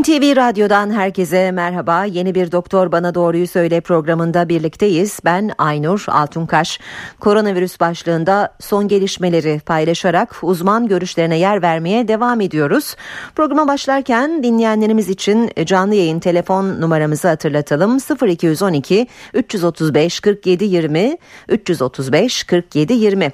NTV Radyo'dan herkese merhaba. Yeni bir Doktor Bana Doğruyu Söyle programında birlikteyiz. Ben Aynur Altunkaş. Koronavirüs başlığında son gelişmeleri paylaşarak uzman görüşlerine yer vermeye devam ediyoruz. Programa başlarken dinleyenlerimiz için canlı yayın telefon numaramızı hatırlatalım. 0212 335 47 20 335 47 20.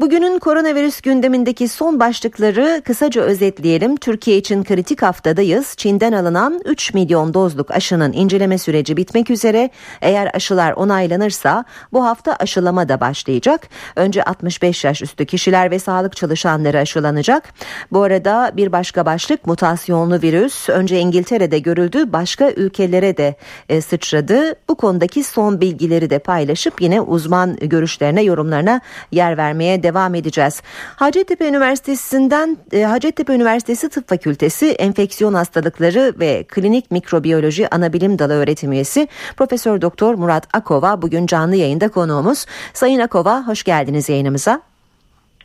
Bugünün koronavirüs gündemindeki son başlıkları kısaca özetleyelim. Türkiye için kritik haftadayız. Çin'den alınan 3 milyon dozluk aşının inceleme süreci bitmek üzere. Eğer aşılar onaylanırsa bu hafta aşılama da başlayacak. Önce 65 yaş üstü kişiler ve sağlık çalışanları aşılanacak. Bu arada bir başka başlık mutasyonlu virüs. Önce İngiltere'de görüldü, başka ülkelere de e, sıçradı. Bu konudaki son bilgileri de paylaşıp yine uzman görüşlerine, yorumlarına yer vermeye devam devam edeceğiz. Hacettepe Üniversitesi'nden e, Hacettepe Üniversitesi Tıp Fakültesi Enfeksiyon Hastalıkları ve Klinik Mikrobiyoloji Anabilim Dalı öğretim üyesi Profesör Doktor Murat Akova bugün canlı yayında konuğumuz. Sayın Akova hoş geldiniz yayınımıza.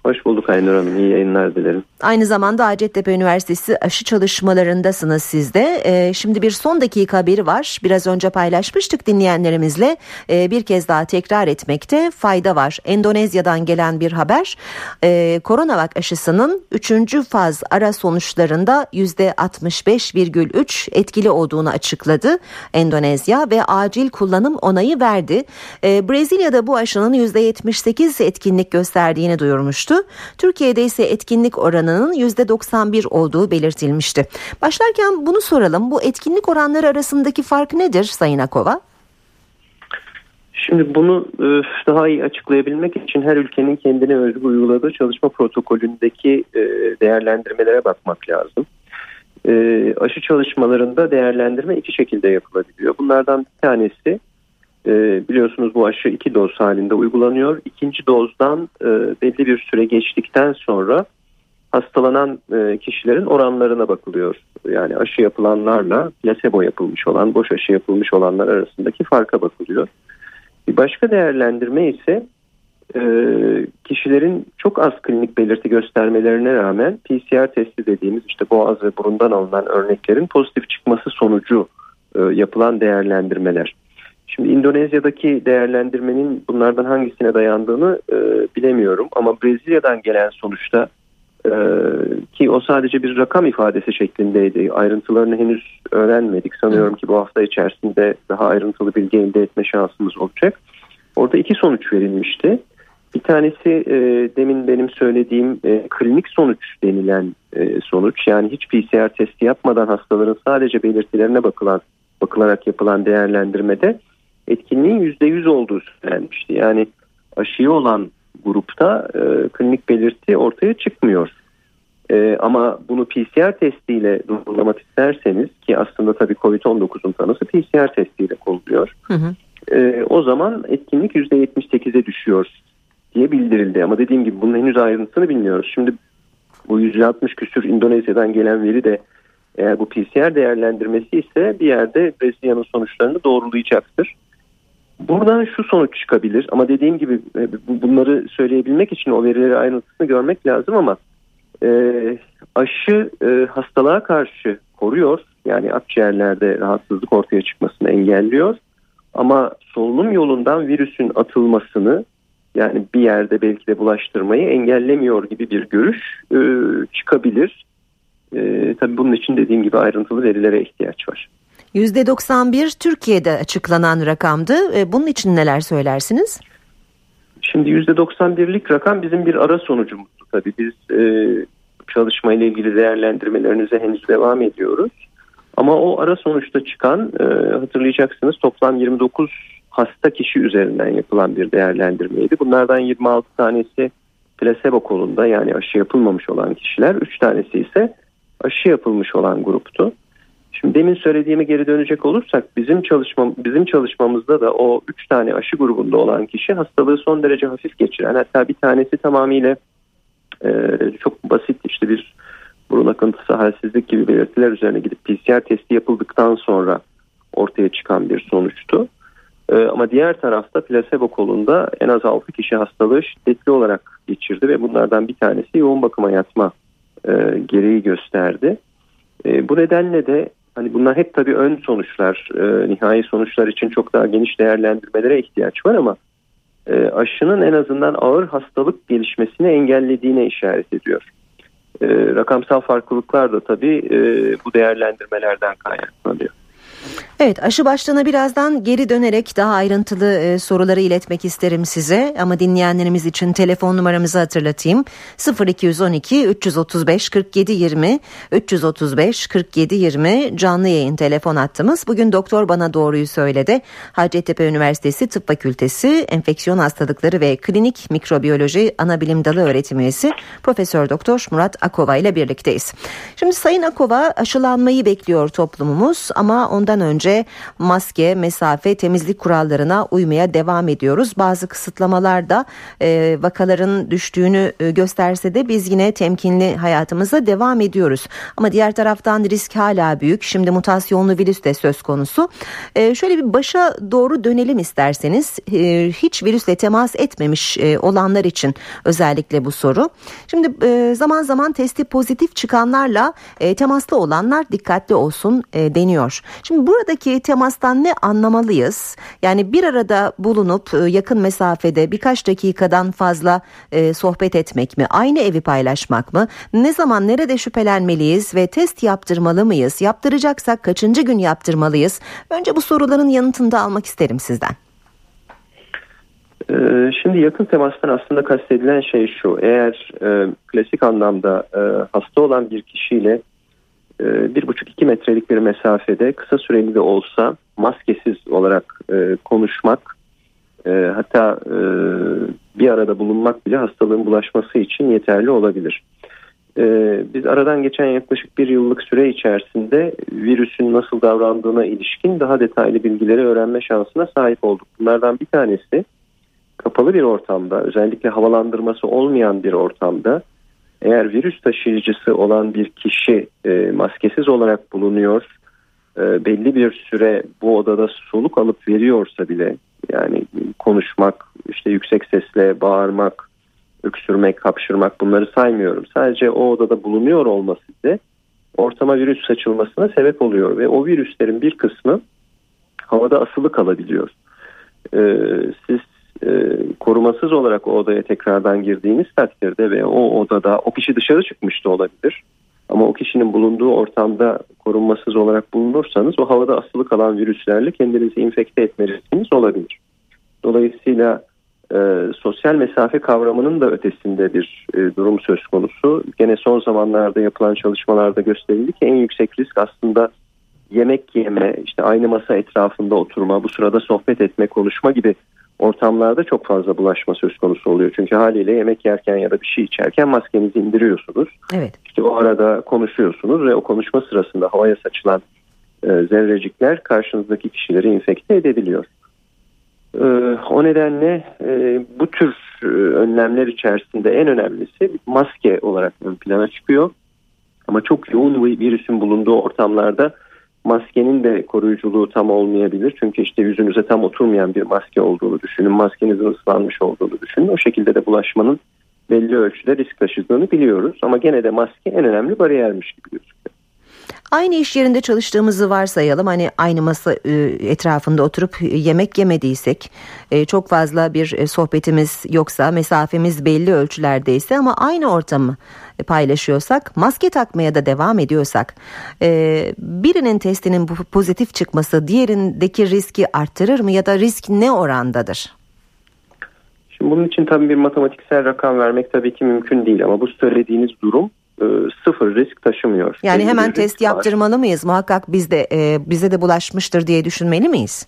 Hoş bulduk Aynur Hanım. İyi yayınlar dilerim. Aynı zamanda Hacettepe Üniversitesi aşı çalışmalarındasınız siz de. Ee, şimdi bir son dakika haberi var. Biraz önce paylaşmıştık dinleyenlerimizle. Ee, bir kez daha tekrar etmekte fayda var. Endonezya'dan gelen bir haber. Ee, Koronavak aşısının 3. faz ara sonuçlarında %65,3 etkili olduğunu açıkladı Endonezya ve acil kullanım onayı verdi. Ee, Brezilya'da bu aşının %78 etkinlik gösterdiğini duyurmuştu olmuştu. Türkiye'de ise etkinlik oranının %91 olduğu belirtilmişti. Başlarken bunu soralım. Bu etkinlik oranları arasındaki fark nedir Sayın Akova? Şimdi bunu e, daha iyi açıklayabilmek için her ülkenin kendine özgü uyguladığı çalışma protokolündeki e, değerlendirmelere bakmak lazım. E, aşı çalışmalarında değerlendirme iki şekilde yapılabiliyor. Bunlardan bir tanesi e, biliyorsunuz bu aşı iki doz halinde uygulanıyor. İkinci dozdan e, belli bir süre geçtikten sonra hastalanan e, kişilerin oranlarına bakılıyor. Yani aşı yapılanlarla placebo yapılmış olan, boş aşı yapılmış olanlar arasındaki farka bakılıyor. Bir başka değerlendirme ise e, kişilerin çok az klinik belirti göstermelerine rağmen PCR testi dediğimiz işte boğaz ve burundan alınan örneklerin pozitif çıkması sonucu e, yapılan değerlendirmeler. Şimdi İndonezya'daki değerlendirmenin bunlardan hangisine dayandığını e, bilemiyorum ama Brezilya'dan gelen sonuçta e, ki o sadece bir rakam ifadesi şeklindeydi. Ayrıntılarını henüz öğrenmedik. Sanıyorum ki bu hafta içerisinde daha ayrıntılı bilgi elde etme şansımız olacak. Orada iki sonuç verilmişti. Bir tanesi e, demin benim söylediğim e, klinik sonuç denilen e, sonuç. Yani hiç PCR testi yapmadan hastaların sadece belirtilerine bakılan bakılarak yapılan değerlendirmede etkinliğin %100 olduğu söylenmişti. Yani aşıyı olan grupta e, klinik belirti ortaya çıkmıyor. E, ama bunu PCR testiyle doğrulamak isterseniz ki aslında tabii COVID-19'un tanısı PCR testiyle konuluyor. Hı hı. E, o zaman etkinlik %78'e düşüyor diye bildirildi. Ama dediğim gibi bunun henüz ayrıntısını bilmiyoruz. Şimdi bu 160 küsür Indonezya'dan gelen veri de eğer bu PCR değerlendirmesi ise bir yerde Brezilya'nın sonuçlarını doğrulayacaktır. Buradan şu sonuç çıkabilir ama dediğim gibi e, bunları söyleyebilmek için o verileri ayrıntısını görmek lazım ama e, aşı e, hastalığa karşı koruyor. Yani akciğerlerde rahatsızlık ortaya çıkmasını engelliyor. Ama solunum yolundan virüsün atılmasını yani bir yerde belki de bulaştırmayı engellemiyor gibi bir görüş e, çıkabilir. E, tabii bunun için dediğim gibi ayrıntılı verilere ihtiyaç var. %91 Türkiye'de açıklanan rakamdı. E, bunun için neler söylersiniz? Şimdi %91'lik rakam bizim bir ara sonucumuzdu tabii. Biz e, çalışma ile ilgili değerlendirmelerinize henüz devam ediyoruz. Ama o ara sonuçta çıkan e, hatırlayacaksınız toplam 29 hasta kişi üzerinden yapılan bir değerlendirmeydi. Bunlardan 26 tanesi plasebo kolunda yani aşı yapılmamış olan kişiler, 3 tanesi ise aşı yapılmış olan gruptu. Şimdi demin söylediğime geri dönecek olursak bizim çalışma bizim çalışmamızda da o üç tane aşı grubunda olan kişi hastalığı son derece hafif geçiren hatta bir tanesi tamamıyla e, çok basit işte bir burun akıntısı halsizlik gibi belirtiler üzerine gidip PCR testi yapıldıktan sonra ortaya çıkan bir sonuçtu. E, ama diğer tarafta plasebo kolunda en az 6 kişi hastalığı şiddetli olarak geçirdi ve bunlardan bir tanesi yoğun bakıma yatma e, gereği gösterdi. E, bu nedenle de hani bunlar hep tabii ön sonuçlar, e, nihai sonuçlar için çok daha geniş değerlendirmelere ihtiyaç var ama e, aşının en azından ağır hastalık gelişmesini engellediğine işaret ediyor. E, rakamsal farklılıklar da tabii e, bu değerlendirmelerden kaynaklanıyor. Evet aşı başlığına birazdan geri dönerek daha ayrıntılı e, soruları iletmek isterim size. Ama dinleyenlerimiz için telefon numaramızı hatırlatayım. 0212 335 47 20 335 47 20 canlı yayın telefon hattımız. Bugün doktor bana doğruyu söyledi. Hacettepe Üniversitesi Tıp Fakültesi Enfeksiyon Hastalıkları ve Klinik Mikrobiyoloji Anabilim Dalı öğretim üyesi Profesör Doktor Murat Akova ile birlikteyiz. Şimdi Sayın Akova aşılanmayı bekliyor toplumumuz ama ondan önce maske, mesafe, temizlik kurallarına uymaya devam ediyoruz. Bazı kısıtlamalar da e, vakaların düştüğünü e, gösterse de biz yine temkinli hayatımıza devam ediyoruz. Ama diğer taraftan risk hala büyük. Şimdi mutasyonlu virüs de söz konusu. E, şöyle bir başa doğru dönelim isterseniz. E, hiç virüsle temas etmemiş e, olanlar için özellikle bu soru. Şimdi e, zaman zaman testi pozitif çıkanlarla e, temaslı olanlar dikkatli olsun e, deniyor. Şimdi buradaki buradaki temastan ne anlamalıyız? Yani bir arada bulunup e, yakın mesafede birkaç dakikadan fazla e, sohbet etmek mi? Aynı evi paylaşmak mı? Ne zaman nerede şüphelenmeliyiz ve test yaptırmalı mıyız? Yaptıracaksak kaçıncı gün yaptırmalıyız? Önce bu soruların yanıtını da almak isterim sizden. Ee, şimdi yakın temastan aslında kastedilen şey şu. Eğer e, klasik anlamda e, hasta olan bir kişiyle bir buçuk iki metrelik bir mesafede kısa süreli de olsa maskesiz olarak e, konuşmak e, hatta e, bir arada bulunmak bile hastalığın bulaşması için yeterli olabilir. E, biz aradan geçen yaklaşık bir yıllık süre içerisinde virüsün nasıl davrandığına ilişkin daha detaylı bilgileri öğrenme şansına sahip olduk. Bunlardan bir tanesi kapalı bir ortamda özellikle havalandırması olmayan bir ortamda eğer virüs taşıyıcısı olan bir kişi e, maskesiz olarak bulunuyor, e, belli bir süre bu odada soluk alıp veriyorsa bile yani konuşmak, işte yüksek sesle bağırmak, öksürmek, hapşırmak bunları saymıyorum. Sadece o odada bulunuyor olması da ortama virüs saçılmasına sebep oluyor ve o virüslerin bir kısmı havada asılı kalabiliyor. Ee, siz e, korumasız olarak o odaya tekrardan girdiğiniz takdirde ve o odada o kişi dışarı çıkmış da olabilir. Ama o kişinin bulunduğu ortamda korunmasız olarak bulunursanız o havada asılı kalan virüslerle kendinizi infekte etme riskiniz olabilir. Dolayısıyla e, sosyal mesafe kavramının da ötesinde bir e, durum söz konusu. Gene son zamanlarda yapılan çalışmalarda gösterildi ki en yüksek risk aslında yemek yeme, işte aynı masa etrafında oturma, bu sırada sohbet etme, konuşma gibi ortamlarda çok fazla bulaşma söz konusu oluyor. Çünkü haliyle yemek yerken ya da bir şey içerken maskenizi indiriyorsunuz. Evet. İşte o arada konuşuyorsunuz ve o konuşma sırasında havaya saçılan e, zerrecikler karşınızdaki kişileri infekte edebiliyor. E, o nedenle e, bu tür e, önlemler içerisinde en önemlisi maske olarak ön plana çıkıyor. Ama çok yoğun virüsün bulunduğu ortamlarda maskenin de koruyuculuğu tam olmayabilir. Çünkü işte yüzünüze tam oturmayan bir maske olduğunu düşünün. Maskenizin ıslanmış olduğunu düşünün. O şekilde de bulaşmanın belli ölçüde risk taşıdığını biliyoruz. Ama gene de maske en önemli bariyermiş gibi gözüküyor. Aynı iş yerinde çalıştığımızı varsayalım. Hani aynı masa e, etrafında oturup yemek yemediysek, e, çok fazla bir e, sohbetimiz yoksa, mesafemiz belli ölçülerdeyse ama aynı ortamı paylaşıyorsak, maske takmaya da devam ediyorsak, birinin testinin pozitif çıkması diğerindeki riski arttırır mı ya da risk ne orandadır? Şimdi bunun için tabii bir matematiksel rakam vermek tabii ki mümkün değil ama bu söylediğiniz durum e, sıfır risk taşımıyor. Yani Belli hemen test var. yaptırmalı mıyız? Muhakkak bizde e, bize de bulaşmıştır diye düşünmeli miyiz?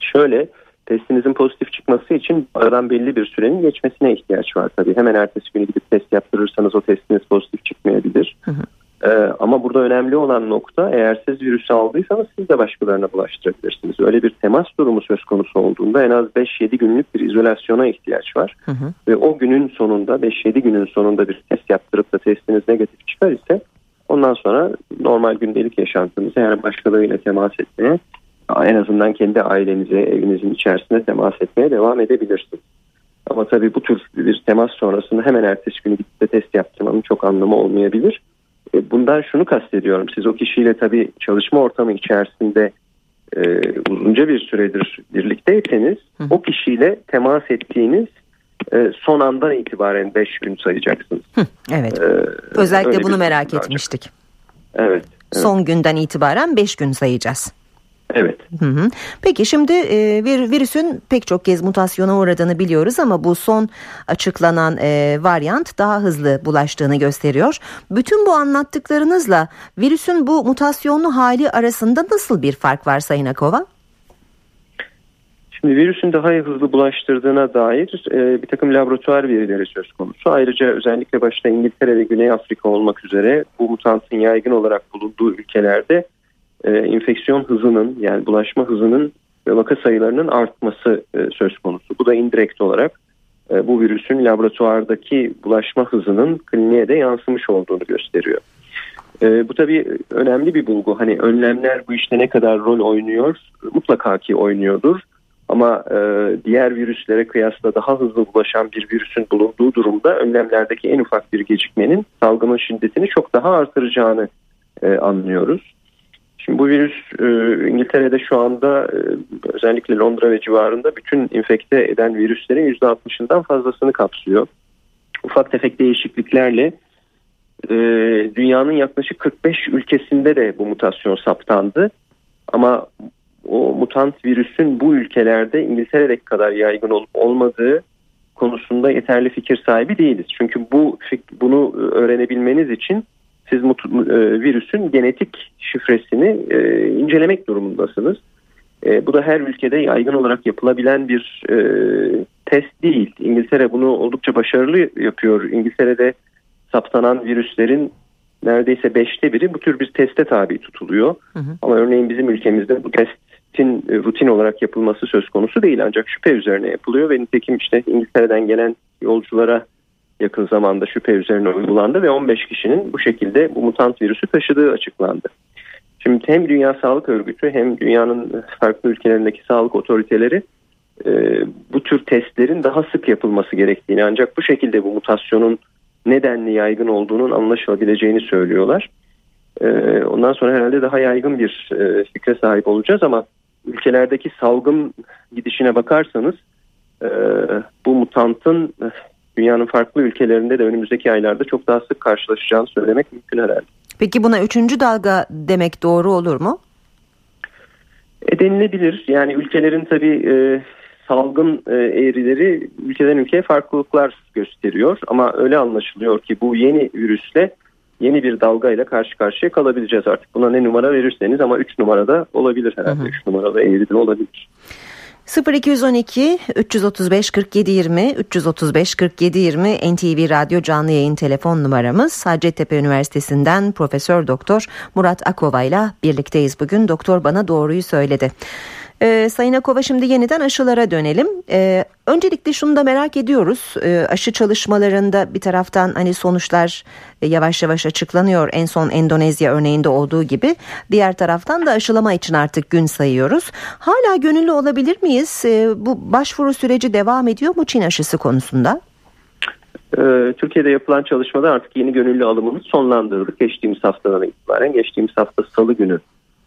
Şöyle testinizin pozitif çıkması için aradan belli bir sürenin geçmesine ihtiyaç var tabii. Hemen ertesi gün gidip test yaptırırsanız o testiniz pozitif çıkmayabilir. Hı hı. Ee, ama burada önemli olan nokta eğer siz virüsü aldıysanız siz de başkalarına bulaştırabilirsiniz. Öyle bir temas durumu söz konusu olduğunda en az 5-7 günlük bir izolasyona ihtiyaç var. Hı hı. Ve o günün sonunda 5-7 günün sonunda bir test yaptırıp da testiniz negatif çıkar ise ondan sonra normal gündelik yaşantınızı eğer başkalarıyla temas etmeye en azından kendi ailenize, evinizin içerisinde temas etmeye devam edebilirsiniz. Ama tabii bu tür bir temas sonrasında hemen ertesi günü gidip de test yaptırmanın çok anlamı olmayabilir. E, bundan şunu kastediyorum. Siz o kişiyle tabii çalışma ortamı içerisinde e, uzunca bir süredir birlikteyseniz Hı. o kişiyle temas ettiğiniz e, son andan itibaren 5 gün sayacaksınız. Hı, evet. Ee, Özellikle bunu merak etmiştik. Evet, evet. Son günden itibaren 5 gün sayacağız. Evet. Hı hı. Peki şimdi e, bir virüsün pek çok kez mutasyona uğradığını biliyoruz ama bu son açıklanan e, varyant daha hızlı bulaştığını gösteriyor. Bütün bu anlattıklarınızla virüsün bu mutasyonlu hali arasında nasıl bir fark var Sayın Akova? Şimdi virüsün daha hızlı bulaştırdığına dair e, bir takım laboratuvar verileri söz konusu. Ayrıca özellikle başta İngiltere ve Güney Afrika olmak üzere bu mutantın yaygın olarak bulunduğu ülkelerde e, enfeksiyon hızının yani bulaşma hızının ve vaka sayılarının artması e, söz konusu. Bu da indirekt olarak e, bu virüsün laboratuvardaki bulaşma hızının kliniğe de yansımış olduğunu gösteriyor. E, bu tabii önemli bir bulgu. Hani önlemler bu işte ne kadar rol oynuyor? Mutlaka ki oynuyordur. Ama diğer virüslere kıyasla daha hızlı bulaşan bir virüsün bulunduğu durumda önlemlerdeki en ufak bir gecikmenin salgının şiddetini çok daha artıracağını anlıyoruz. Şimdi bu virüs e, İngiltere'de şu anda e, özellikle Londra ve civarında bütün infekte eden virüslerin %60'ından fazlasını kapsıyor. Ufak tefek değişikliklerle e, dünyanın yaklaşık 45 ülkesinde de bu mutasyon saptandı. Ama o mutant virüsün bu ülkelerde İngiltere'deki kadar yaygın olup olmadığı konusunda yeterli fikir sahibi değiliz. Çünkü bu bunu öğrenebilmeniz için siz e, virüsün genetik şifresini e, incelemek durumundasınız. E, bu da her ülkede yaygın olarak yapılabilen bir e, test değil. İngiltere bunu oldukça başarılı yapıyor. İngiltere'de saptanan virüslerin neredeyse beşte biri bu tür bir teste tabi tutuluyor. Hı hı. Ama örneğin bizim ülkemizde bu testin e, rutin olarak yapılması söz konusu değil. Ancak şüphe üzerine yapılıyor ve nitekim işte İngiltere'den gelen yolculara yakın zamanda şüphe üzerine uygulandı ve 15 kişinin bu şekilde bu mutant virüsü taşıdığı açıklandı. Şimdi hem Dünya Sağlık Örgütü hem dünyanın farklı ülkelerindeki sağlık otoriteleri e, bu tür testlerin daha sık yapılması gerektiğini ancak bu şekilde bu mutasyonun nedenli yaygın olduğunun anlaşılabileceğini söylüyorlar. E, ondan sonra herhalde daha yaygın bir e, fikre sahip olacağız ama ülkelerdeki salgın gidişine bakarsanız e, bu mutantın dünyanın farklı ülkelerinde de önümüzdeki aylarda çok daha sık karşılaşacağını söylemek mümkün herhalde. Peki buna üçüncü dalga demek doğru olur mu? E, denilebilir. Yani ülkelerin tabii e, salgın e, eğrileri ülkeden ülkeye farklılıklar gösteriyor. Ama öyle anlaşılıyor ki bu yeni virüsle yeni bir dalgayla karşı karşıya kalabileceğiz artık. Buna ne numara verirseniz ama 3 numarada olabilir herhalde. 3 numarada eğri de olabilir. 0212 335 47 20 335 47 20 NTV Radyo canlı yayın telefon numaramız Hacettepe Üniversitesi'nden Profesör Doktor Murat Akova ile birlikteyiz bugün. Doktor bana doğruyu söyledi. Ee, Sayın Akova şimdi yeniden aşılara dönelim. Ee, öncelikle şunu da merak ediyoruz. Ee, aşı çalışmalarında bir taraftan hani sonuçlar e, yavaş yavaş açıklanıyor. En son Endonezya örneğinde olduğu gibi. Diğer taraftan da aşılama için artık gün sayıyoruz. Hala gönüllü olabilir miyiz? Ee, bu başvuru süreci devam ediyor mu Çin aşısı konusunda? Türkiye'de yapılan çalışmada artık yeni gönüllü alımını sonlandırdık. Geçtiğimiz haftadan itibaren geçtiğimiz hafta salı günü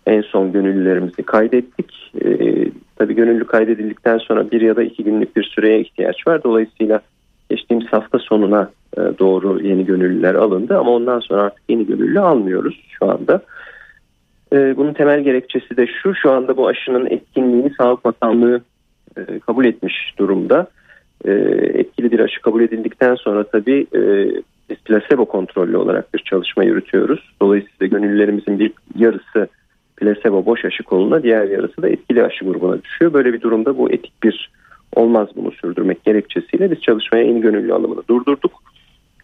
en son gönüllülerimizi kaydettik. E, tabii gönüllü kaydedildikten sonra bir ya da iki günlük bir süreye ihtiyaç var. Dolayısıyla geçtiğimiz hafta sonuna e, doğru yeni gönüllüler alındı ama ondan sonra artık yeni gönüllü almıyoruz şu anda. E, bunun temel gerekçesi de şu, şu anda bu aşının etkinliğini Sağlık Bakanlığı e, kabul etmiş durumda. E, etkili bir aşı kabul edildikten sonra tabii e, biz plasebo kontrollü olarak bir çalışma yürütüyoruz. Dolayısıyla gönüllülerimizin bir yarısı plasebo boş aşı koluna diğer yarısı da etkili aşı grubuna düşüyor. Böyle bir durumda bu etik bir olmaz bunu sürdürmek gerekçesiyle biz çalışmaya yeni gönüllü alımını durdurduk.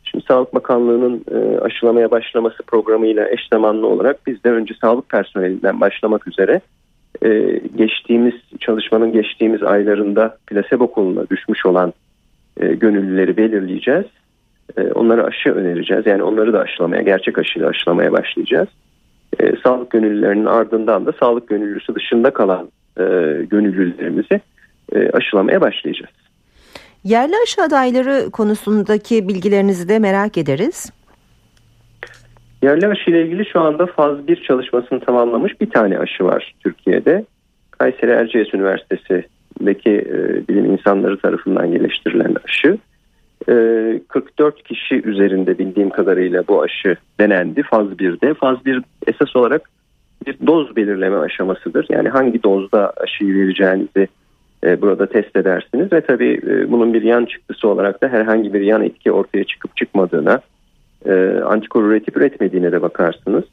Şimdi Sağlık Bakanlığı'nın e, aşılamaya başlaması programıyla eş zamanlı olarak biz de önce sağlık personelinden başlamak üzere e, geçtiğimiz çalışmanın geçtiğimiz aylarında plasebo koluna düşmüş olan e, gönüllüleri belirleyeceğiz. E, onlara aşı önereceğiz. Yani onları da aşılamaya, gerçek aşıyla aşılamaya başlayacağız. E, sağlık gönüllülerinin ardından da sağlık gönüllüsü dışında kalan e, gönüllülerimizi e, aşılamaya başlayacağız. Yerli aşı adayları konusundaki bilgilerinizi de merak ederiz. Yerli aşı ile ilgili şu anda faz 1 çalışmasını tamamlamış bir tane aşı var Türkiye'de. Kayseri Erciyes Üniversitesi'ndeki e, bilim insanları tarafından geliştirilen aşı. E, 44 kişi üzerinde bildiğim kadarıyla bu aşı denendi faz 1'de. Faz 1 esas olarak bir doz belirleme aşamasıdır. Yani hangi dozda aşıyı vereceğinizi e, burada test edersiniz ve tabii e, bunun bir yan çıktısı olarak da herhangi bir yan etki ortaya çıkıp çıkmadığına, e, antikor üretip üretmediğine de bakarsınız.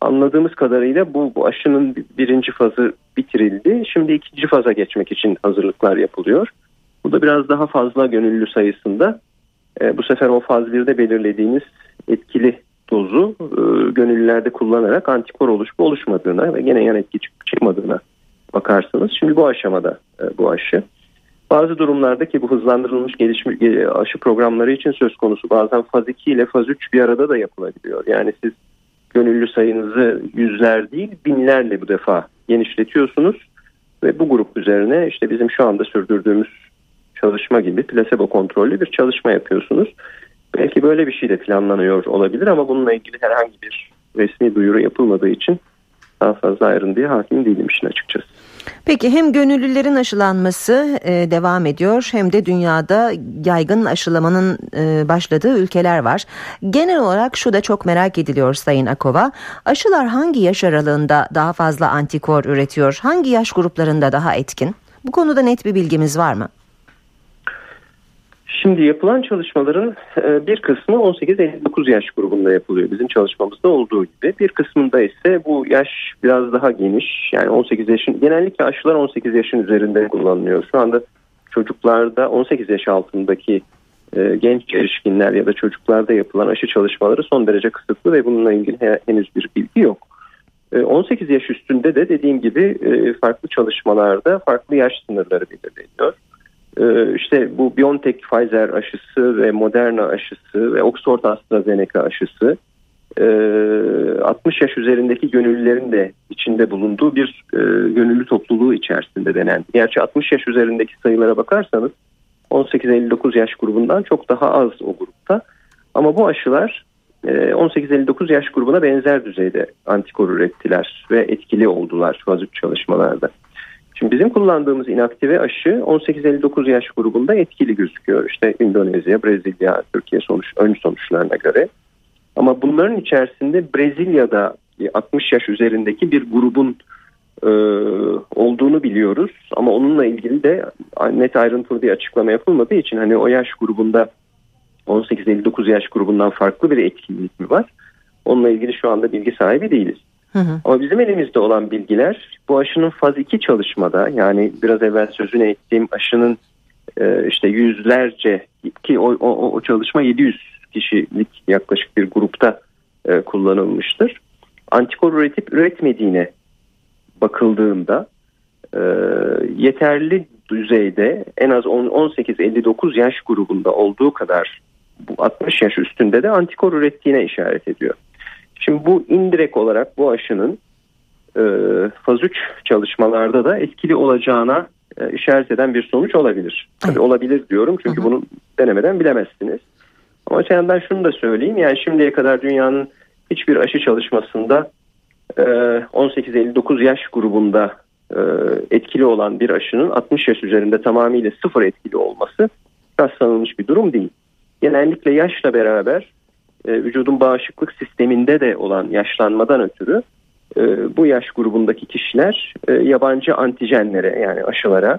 Anladığımız kadarıyla bu, bu aşının birinci fazı bitirildi. Şimdi ikinci faza geçmek için hazırlıklar yapılıyor. Bu da biraz daha fazla gönüllü sayısında. E, bu sefer o faz 1'de belirlediğiniz etkili dozu e, gönüllülerde kullanarak antikor oluşup oluşmadığına ve gene yan etki çıkmadığına bakarsınız. Şimdi bu aşamada e, bu aşı. Bazı durumlarda ki bu hızlandırılmış gelişmiş e, aşı programları için söz konusu bazen faz 2 ile faz 3 bir arada da yapılabiliyor. Yani siz gönüllü sayınızı yüzler değil binlerle bu defa genişletiyorsunuz ve bu grup üzerine işte bizim şu anda sürdürdüğümüz çalışma gibi plasebo kontrollü bir çalışma yapıyorsunuz. Belki böyle bir şey de planlanıyor olabilir ama bununla ilgili herhangi bir resmi duyuru yapılmadığı için daha fazla ayrıntıya hakim değilim işin açıkçası. Peki hem gönüllülerin aşılanması e, devam ediyor hem de dünyada yaygın aşılamanın e, başladığı ülkeler var. Genel olarak şu da çok merak ediliyor Sayın Akova. Aşılar hangi yaş aralığında daha fazla antikor üretiyor? Hangi yaş gruplarında daha etkin? Bu konuda net bir bilgimiz var mı? Şimdi yapılan çalışmaların e, bir kısmı 18-59 yaş grubunda yapılıyor bizim çalışmamızda olduğu gibi. Bir kısmında ise bu yaş biraz daha geniş. Yani 18 yaşın genellikle aşılar 18 yaşın üzerinde kullanılıyor. Şu anda çocuklarda 18 yaş altındaki e, genç erişkinler ya da çocuklarda yapılan aşı çalışmaları son derece kısıtlı ve bununla ilgili henüz bir bilgi yok. 18 e, yaş üstünde de dediğim gibi farklı çalışmalarda farklı yaş sınırları belirleniyor. Ee, işte bu BioNTech Pfizer aşısı ve Moderna aşısı ve Oxford AstraZeneca aşısı 60 ee, yaş üzerindeki gönüllülerin de içinde bulunduğu bir e, gönüllü topluluğu içerisinde denen. Gerçi 60 yaş üzerindeki sayılara bakarsanız 18-59 yaş grubundan çok daha az o grupta. Ama bu aşılar 18-59 e, yaş grubuna benzer düzeyde antikor ürettiler ve etkili oldular faz 3 çalışmalarda. Şimdi bizim kullandığımız inaktive aşı 18-59 yaş grubunda etkili gözüküyor. İşte Endonezya, Brezilya, Türkiye sonuç ön sonuçlarına göre. Ama bunların içerisinde Brezilya'da 60 yaş üzerindeki bir grubun e, olduğunu biliyoruz. Ama onunla ilgili de net ayrıntılı bir açıklama yapılmadığı için hani o yaş grubunda 18-59 yaş grubundan farklı bir etkinlik mi var? Onunla ilgili şu anda bilgi sahibi değiliz. Hı hı. Ama bizim elimizde olan bilgiler bu aşının faz 2 çalışmada yani biraz evvel sözünü ettiğim aşının e, işte yüzlerce ki o, o, o çalışma 700 kişilik yaklaşık bir grupta e, kullanılmıştır. Antikor üretip üretmediğine bakıldığında e, yeterli düzeyde en az 18-59 yaş grubunda olduğu kadar bu 60 yaş üstünde de antikor ürettiğine işaret ediyor. Şimdi bu indirek olarak bu aşının e, faz 3 çalışmalarda da etkili olacağına e, işaret eden bir sonuç olabilir. Tabii olabilir diyorum çünkü bunu denemeden bilemezsiniz. Ama ben şunu da söyleyeyim yani şimdiye kadar dünyanın hiçbir aşı çalışmasında e, 18-59 yaş grubunda e, etkili olan bir aşının 60 yaş üzerinde tamamıyla sıfır etkili olması rastlanılmış bir durum değil. Genellikle yaşla beraber e, vücudun bağışıklık sisteminde de olan yaşlanmadan ötürü e, bu yaş grubundaki kişiler e, yabancı antijenlere yani aşılara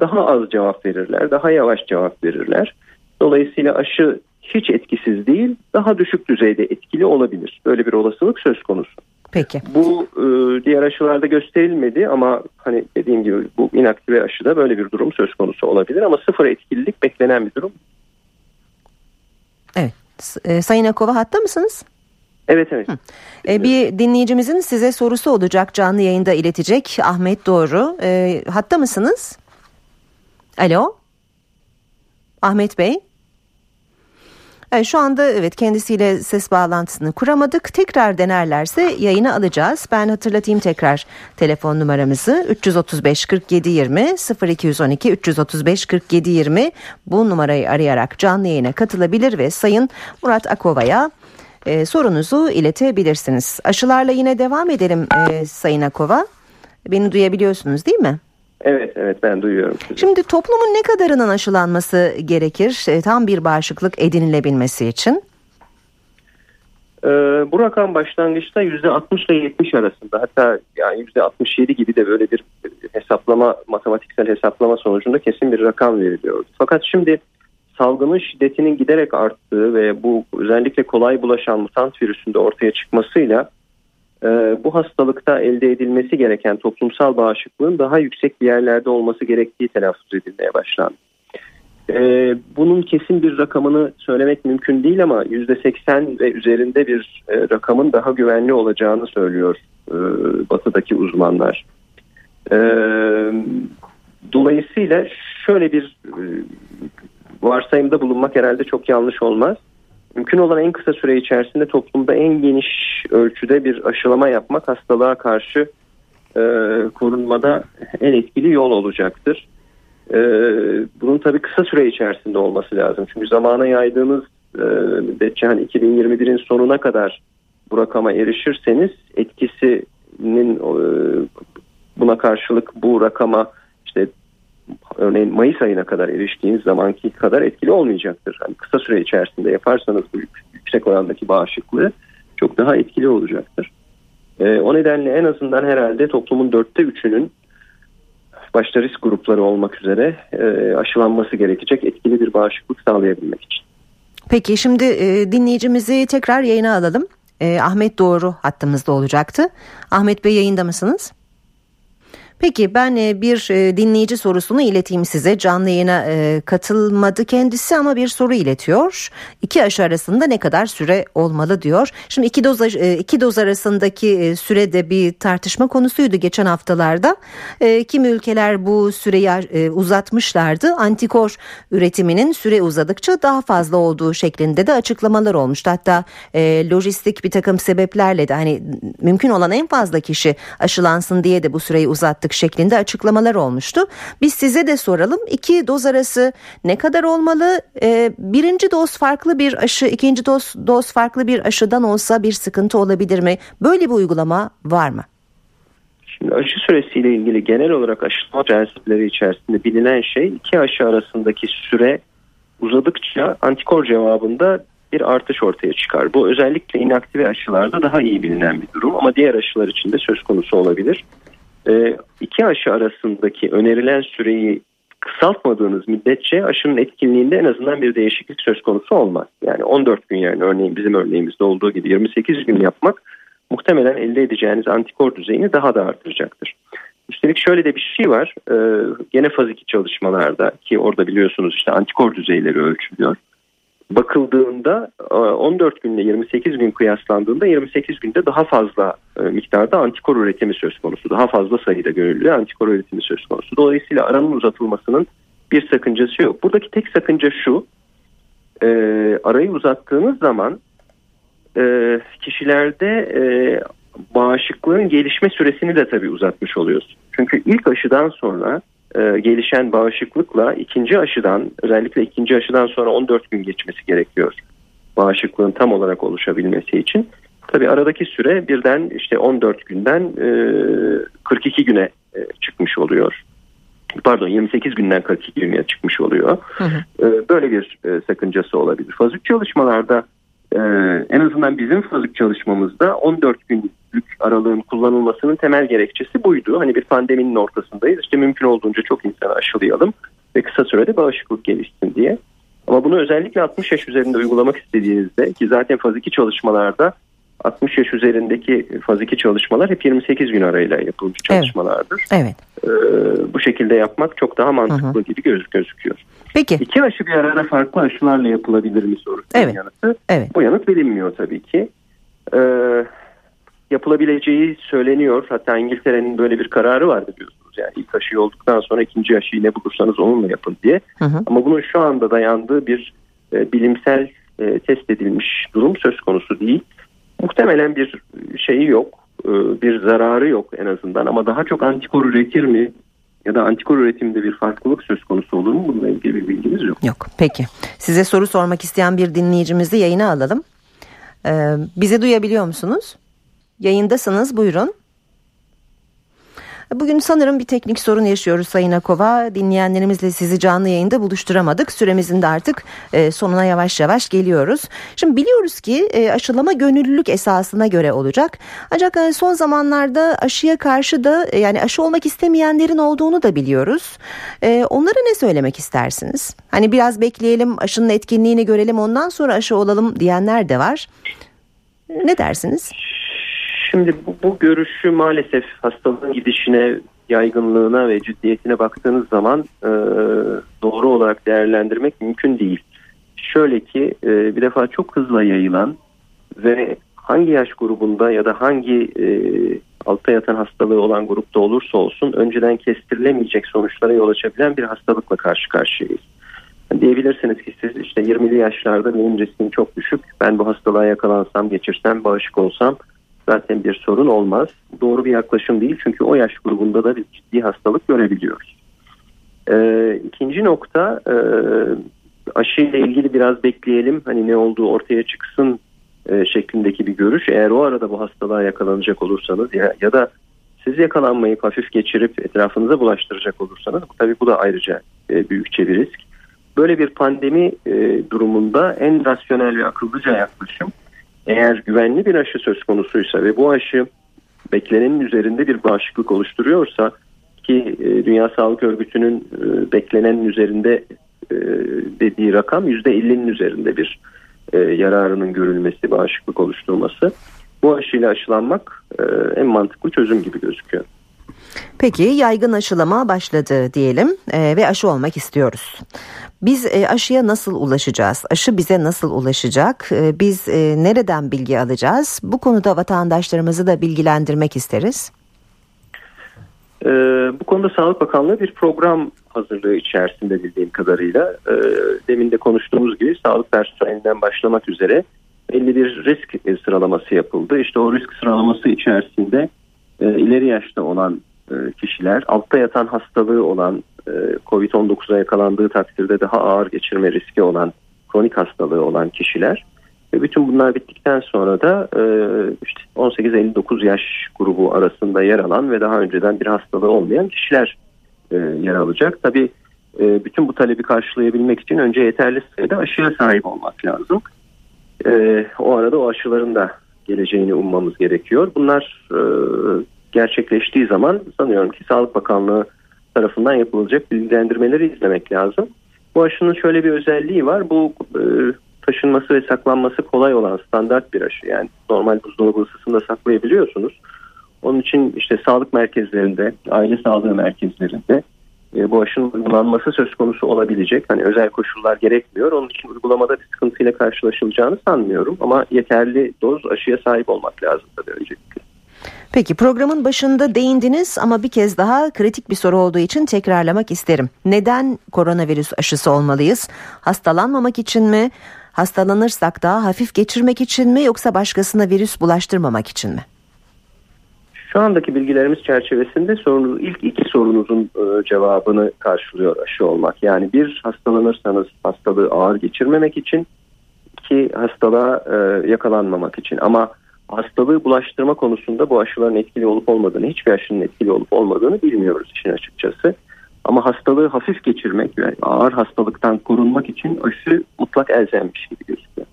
daha az cevap verirler, daha yavaş cevap verirler. Dolayısıyla aşı hiç etkisiz değil, daha düşük düzeyde etkili olabilir. Böyle bir olasılık söz konusu. Peki. Bu e, diğer aşılarda gösterilmedi ama hani dediğim gibi bu inaktive aşıda böyle bir durum söz konusu olabilir ama sıfır etkililik beklenen bir durum. Evet. E, Sayın Akova hatta mısınız? Evet evet. E, bir dinleyicimizin size sorusu olacak canlı yayında iletecek Ahmet Doğru. E, hatta mısınız? Alo? Ahmet Bey? Yani şu anda evet kendisiyle ses bağlantısını kuramadık. Tekrar denerlerse yayını alacağız. Ben hatırlatayım tekrar telefon numaramızı 335 47 20 0212 335 47 20 bu numarayı arayarak canlı yayına katılabilir ve Sayın Murat Akova'ya e, sorunuzu iletebilirsiniz. Aşılarla yine devam edelim e, Sayın Akova. Beni duyabiliyorsunuz değil mi? Evet evet ben duyuyorum sizi. Şimdi toplumun ne kadarının aşılanması gerekir e, tam bir bağışıklık edinilebilmesi için? Ee, bu rakam başlangıçta %60 ile 70 arasında hatta yani %67 gibi de böyle bir hesaplama matematiksel hesaplama sonucunda kesin bir rakam veriliyordu. Fakat şimdi salgının şiddetinin giderek arttığı ve bu özellikle kolay bulaşan mutant virüsünde ortaya çıkmasıyla bu hastalıkta elde edilmesi gereken toplumsal bağışıklığın daha yüksek bir yerlerde olması gerektiği telaffuz edilmeye başlandı. E, bunun kesin bir rakamını söylemek mümkün değil ama %80 ve üzerinde bir e, rakamın daha güvenli olacağını söylüyor e, batıdaki uzmanlar. E, dolayısıyla şöyle bir e, varsayımda bulunmak herhalde çok yanlış olmaz. Mümkün olan en kısa süre içerisinde toplumda en geniş ölçüde bir aşılama yapmak hastalığa karşı e, korunmada en etkili yol olacaktır. E, bunun tabii kısa süre içerisinde olması lazım. Çünkü zamana yaydığınız e, müddetçe hani 2021'in sonuna kadar bu rakama erişirseniz etkisinin e, buna karşılık bu rakama işte örneğin Mayıs ayına kadar eriştiğiniz zamanki kadar etkili olmayacaktır. Yani kısa süre içerisinde yaparsanız bu yüksek orandaki bağışıklığı çok daha etkili olacaktır. E, o nedenle en azından herhalde toplumun dörtte üçünün başta risk grupları olmak üzere e, aşılanması gerekecek etkili bir bağışıklık sağlayabilmek için. Peki şimdi e, dinleyicimizi tekrar yayına alalım. E, Ahmet Doğru hattımızda olacaktı. Ahmet Bey yayında mısınız? Peki ben e, bir e, dinleyici sorusunu ileteyim size. Canlı yayına e, katılmadı kendisi ama bir soru iletiyor. İki aşı arasında ne kadar süre olmalı diyor. Şimdi iki doz iki doz arasındaki sürede bir tartışma konusuydu geçen haftalarda. Kimi ülkeler bu süreyi uzatmışlardı. Antikor üretiminin süre uzadıkça daha fazla olduğu şeklinde de açıklamalar olmuştu. Hatta lojistik bir takım sebeplerle de hani mümkün olan en fazla kişi aşılansın diye de bu süreyi uzattık yaptık şeklinde açıklamalar olmuştu. Biz size de soralım iki doz arası ne kadar olmalı? Ee, birinci doz farklı bir aşı, ikinci doz, doz farklı bir aşıdan olsa bir sıkıntı olabilir mi? Böyle bir uygulama var mı? Şimdi aşı süresiyle ilgili genel olarak aşılama prensipleri içerisinde bilinen şey iki aşı arasındaki süre uzadıkça antikor cevabında bir artış ortaya çıkar. Bu özellikle inaktive aşılarda daha iyi bilinen bir durum ama diğer aşılar için de söz konusu olabilir e, iki aşı arasındaki önerilen süreyi kısaltmadığınız müddetçe aşının etkinliğinde en azından bir değişiklik söz konusu olmaz. Yani 14 gün yani örneğin bizim örneğimizde olduğu gibi 28 gün yapmak muhtemelen elde edeceğiniz antikor düzeyini daha da artıracaktır. Üstelik şöyle de bir şey var. E, gene faz 2 çalışmalarda ki orada biliyorsunuz işte antikor düzeyleri ölçülüyor bakıldığında 14 e, günle 28 gün kıyaslandığında 28 günde daha fazla e, miktarda antikor üretimi söz konusu. Daha fazla sayıda görüldüğü antikor üretimi söz konusu. Dolayısıyla aranın uzatılmasının bir sakıncası yok. Buradaki tek sakınca şu. E, arayı uzattığınız zaman kişilerde bağışıklığın gelişme süresini de tabii uzatmış oluyorsun. Çünkü ilk aşıdan sonra e, gelişen bağışıklıkla ikinci aşıdan özellikle ikinci aşıdan sonra 14 gün geçmesi gerekiyor. Bağışıklığın tam olarak oluşabilmesi için. Tabi aradaki süre birden işte 14 günden e, 42 güne e, çıkmış oluyor. Pardon 28 günden 42 güne çıkmış oluyor. Hı hı. E, böyle bir e, sakıncası olabilir. Faz 3 çalışmalarda e, en azından bizim 3 çalışmamızda 14 gün aralığın kullanılmasının temel gerekçesi buydu. Hani bir pandeminin ortasındayız. İşte mümkün olduğunca çok insanı aşılayalım ve kısa sürede bağışıklık gelişsin diye. Ama bunu özellikle 60 yaş üzerinde uygulamak istediğinizde ki zaten faz 2 çalışmalarda 60 yaş üzerindeki faz 2 çalışmalar hep 28 gün arayla yapılmış çalışmalardır. Evet. Ee, bu şekilde yapmak çok daha mantıklı hı hı. gibi göz, gözüküyor. Peki. İki aşı bir arada farklı aşılarla yapılabilir mi sorusunun evet. yanıtı. Evet. Bu yanıt bilinmiyor tabii ki. Ee, yapılabileceği söyleniyor. Hatta İngiltere'nin böyle bir kararı vardı biliyorsunuz. Yani ilk aşıyı olduktan sonra ikinci aşıyı ne bulursanız onunla yapın diye. Hı hı. Ama bunun şu anda dayandığı bir e, bilimsel e, test edilmiş durum söz konusu değil. Muhtemelen bir şeyi yok, e, bir zararı yok en azından ama daha çok antikor üretir mi ya da antikor üretiminde bir farklılık söz konusu olur mu? Bununla ilgili bir bilgimiz yok. Yok. Peki. Size soru sormak isteyen bir dinleyicimizi yayına alalım. Ee, bizi duyabiliyor musunuz? Yayındasınız. Buyurun. Bugün sanırım bir teknik sorun yaşıyoruz Sayın Akova. Dinleyenlerimizle sizi canlı yayında buluşturamadık. Süremizin de artık e, sonuna yavaş yavaş geliyoruz. Şimdi biliyoruz ki e, aşılama gönüllülük esasına göre olacak. Ancak e, son zamanlarda aşıya karşı da yani aşı olmak istemeyenlerin olduğunu da biliyoruz. Onlara ne söylemek istersiniz? Hani biraz bekleyelim aşının etkinliğini görelim ondan sonra aşı olalım diyenler de var. Ne dersiniz? Şimdi bu, bu görüşü maalesef hastalığın gidişine, yaygınlığına ve ciddiyetine baktığınız zaman e, doğru olarak değerlendirmek mümkün değil. Şöyle ki e, bir defa çok hızla yayılan ve hangi yaş grubunda ya da hangi e, altta yatan hastalığı olan grupta olursa olsun önceden kestirilemeyecek sonuçlara yol açabilen bir hastalıkla karşı karşıyayız. Yani diyebilirsiniz ki siz işte 20'li yaşlarda benim riskim çok düşük. Ben bu hastalığa yakalansam, geçirsem, bağışık olsam zaten bir sorun olmaz. Doğru bir yaklaşım değil çünkü o yaş grubunda da bir ciddi hastalık görebiliyoruz. Ee, ikinci nokta e, aşı ile ilgili biraz bekleyelim hani ne olduğu ortaya çıksın e, şeklindeki bir görüş. Eğer o arada bu hastalığa yakalanacak olursanız ya, ya da siz yakalanmayı hafif geçirip etrafınıza bulaştıracak olursanız tabii bu da ayrıca e, büyükçe bir risk. Böyle bir pandemi e, durumunda en rasyonel ve akıllıca yaklaşım eğer güvenli bir aşı söz konusuysa ve bu aşı beklenenin üzerinde bir bağışıklık oluşturuyorsa ki e, Dünya Sağlık Örgütü'nün e, beklenenin üzerinde e, dediği rakam %50'nin üzerinde bir yararının görülmesi, bağışıklık oluşturması. Bu aşıyla aşılanmak en mantıklı çözüm gibi gözüküyor. Peki yaygın aşılama başladı diyelim e, ve aşı olmak istiyoruz. Biz e, aşıya nasıl ulaşacağız? Aşı bize nasıl ulaşacak? E, biz e, nereden bilgi alacağız? Bu konuda vatandaşlarımızı da bilgilendirmek isteriz. E, bu konuda Sağlık Bakanlığı bir program hazırlığı içerisinde bildiğim kadarıyla e, demin de konuştuğumuz gibi sağlık personelinden başlamak üzere belli bir risk sıralaması yapıldı. İşte o risk sıralaması içerisinde e, ileri yaşta olan e, kişiler, altta yatan hastalığı olan, e, COVID-19'a yakalandığı takdirde daha ağır geçirme riski olan, kronik hastalığı olan kişiler ve bütün bunlar bittikten sonra da e, işte 18-59 yaş grubu arasında yer alan ve daha önceden bir hastalığı olmayan kişiler yer alacak. Tabii bütün bu talebi karşılayabilmek için önce yeterli sayıda aşıya sahip olmak lazım. O arada o aşıların da geleceğini ummamız gerekiyor. Bunlar gerçekleştiği zaman sanıyorum ki Sağlık Bakanlığı tarafından yapılacak bilgilendirmeleri izlemek lazım. Bu aşının şöyle bir özelliği var. Bu e, taşınması ve saklanması kolay olan standart bir aşı. Yani normal buzdolabı ısısında saklayabiliyorsunuz. Onun için işte sağlık merkezlerinde, aile sağlığı merkezlerinde e, bu aşının uygulanması söz konusu olabilecek. Hani özel koşullar gerekmiyor. Onun için uygulamada bir sıkıntıyla karşılaşılacağını sanmıyorum. Ama yeterli doz aşıya sahip olmak lazım tabii öncelikle. Peki programın başında değindiniz ama bir kez daha kritik bir soru olduğu için tekrarlamak isterim. Neden koronavirüs aşısı olmalıyız? Hastalanmamak için mi? Hastalanırsak daha hafif geçirmek için mi yoksa başkasına virüs bulaştırmamak için mi? Şu andaki bilgilerimiz çerçevesinde sorunuz, ilk iki sorunuzun e, cevabını karşılıyor aşı olmak. Yani bir hastalanırsanız hastalığı ağır geçirmemek için, iki hastalığa e, yakalanmamak için. Ama hastalığı bulaştırma konusunda bu aşıların etkili olup olmadığını, hiçbir aşının etkili olup olmadığını bilmiyoruz işin açıkçası. Ama hastalığı hafif geçirmek ve ağır hastalıktan korunmak için aşı mutlak elzemmiş gibi gözüküyor.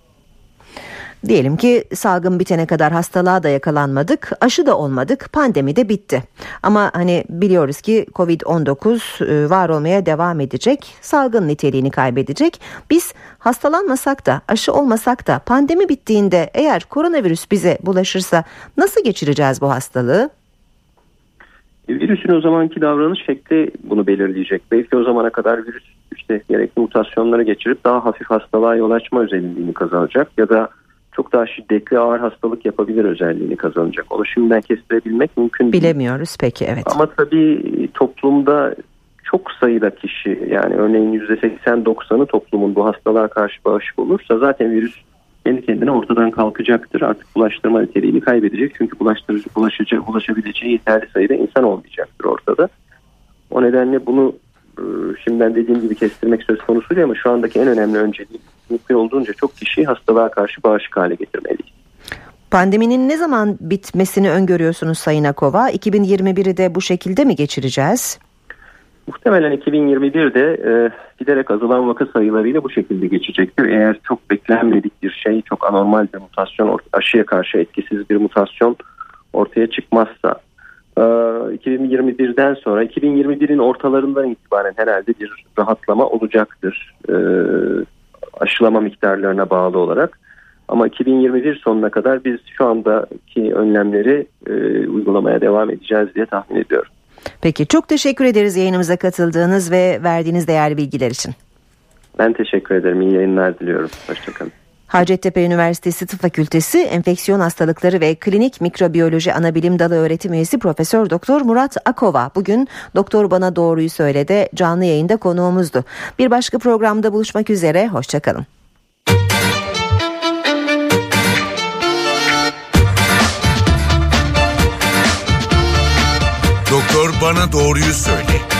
Diyelim ki salgın bitene kadar hastalığa da yakalanmadık, aşı da olmadık, pandemi de bitti. Ama hani biliyoruz ki Covid-19 e, var olmaya devam edecek, salgın niteliğini kaybedecek. Biz hastalanmasak da, aşı olmasak da pandemi bittiğinde eğer koronavirüs bize bulaşırsa nasıl geçireceğiz bu hastalığı? Virüsün o zamanki davranış şekli bunu belirleyecek. Belki o zamana kadar virüs işte gerekli mutasyonları geçirip daha hafif hastalığa yol açma özelliğini kazanacak ya da çok daha şiddetli ağır hastalık yapabilir özelliğini kazanacak. Onu şimdiden kestirebilmek mümkün değil. Bilemiyoruz peki evet. Ama tabii toplumda çok sayıda kişi yani örneğin %80-90'ı toplumun bu hastalığa karşı bağışık olursa zaten virüs kendi kendine ortadan kalkacaktır. Artık bulaştırma niteliğini kaybedecek. Çünkü bulaştırıcı bulaşacak, bulaşabileceği yeterli sayıda insan olmayacaktır ortada. O nedenle bunu e, şimdiden dediğim gibi kestirmek söz konusu değil ama şu andaki en önemli önceliği mümkün olduğunca çok kişiyi hastalığa karşı bağışık hale getirmeliyiz. Pandeminin ne zaman bitmesini öngörüyorsunuz Sayın Akova? 2021'i de bu şekilde mi geçireceğiz? Muhtemelen 2021'de e, giderek azalan vaka sayılarıyla bu şekilde geçecektir. Eğer çok beklenmedik bir şey, çok anormal bir mutasyon, aşıya karşı etkisiz bir mutasyon ortaya çıkmazsa e, 2021'den sonra 2021'in ortalarından itibaren herhalde bir rahatlama olacaktır. E, aşılama miktarlarına bağlı olarak. Ama 2021 sonuna kadar biz şu andaki önlemleri e, uygulamaya devam edeceğiz diye tahmin ediyorum. Peki çok teşekkür ederiz yayınımıza katıldığınız ve verdiğiniz değerli bilgiler için. Ben teşekkür ederim. İyi yayınlar diliyorum. Hoşçakalın. Hacettepe Üniversitesi Tıp Fakültesi Enfeksiyon Hastalıkları ve Klinik Mikrobiyoloji Anabilim Dalı öğretim üyesi Profesör Doktor Murat Akova bugün Doktor Bana Doğruyu Söyledi canlı yayında konuğumuzdu. Bir başka programda buluşmak üzere hoşçakalın. Bana Doğruyu Söyle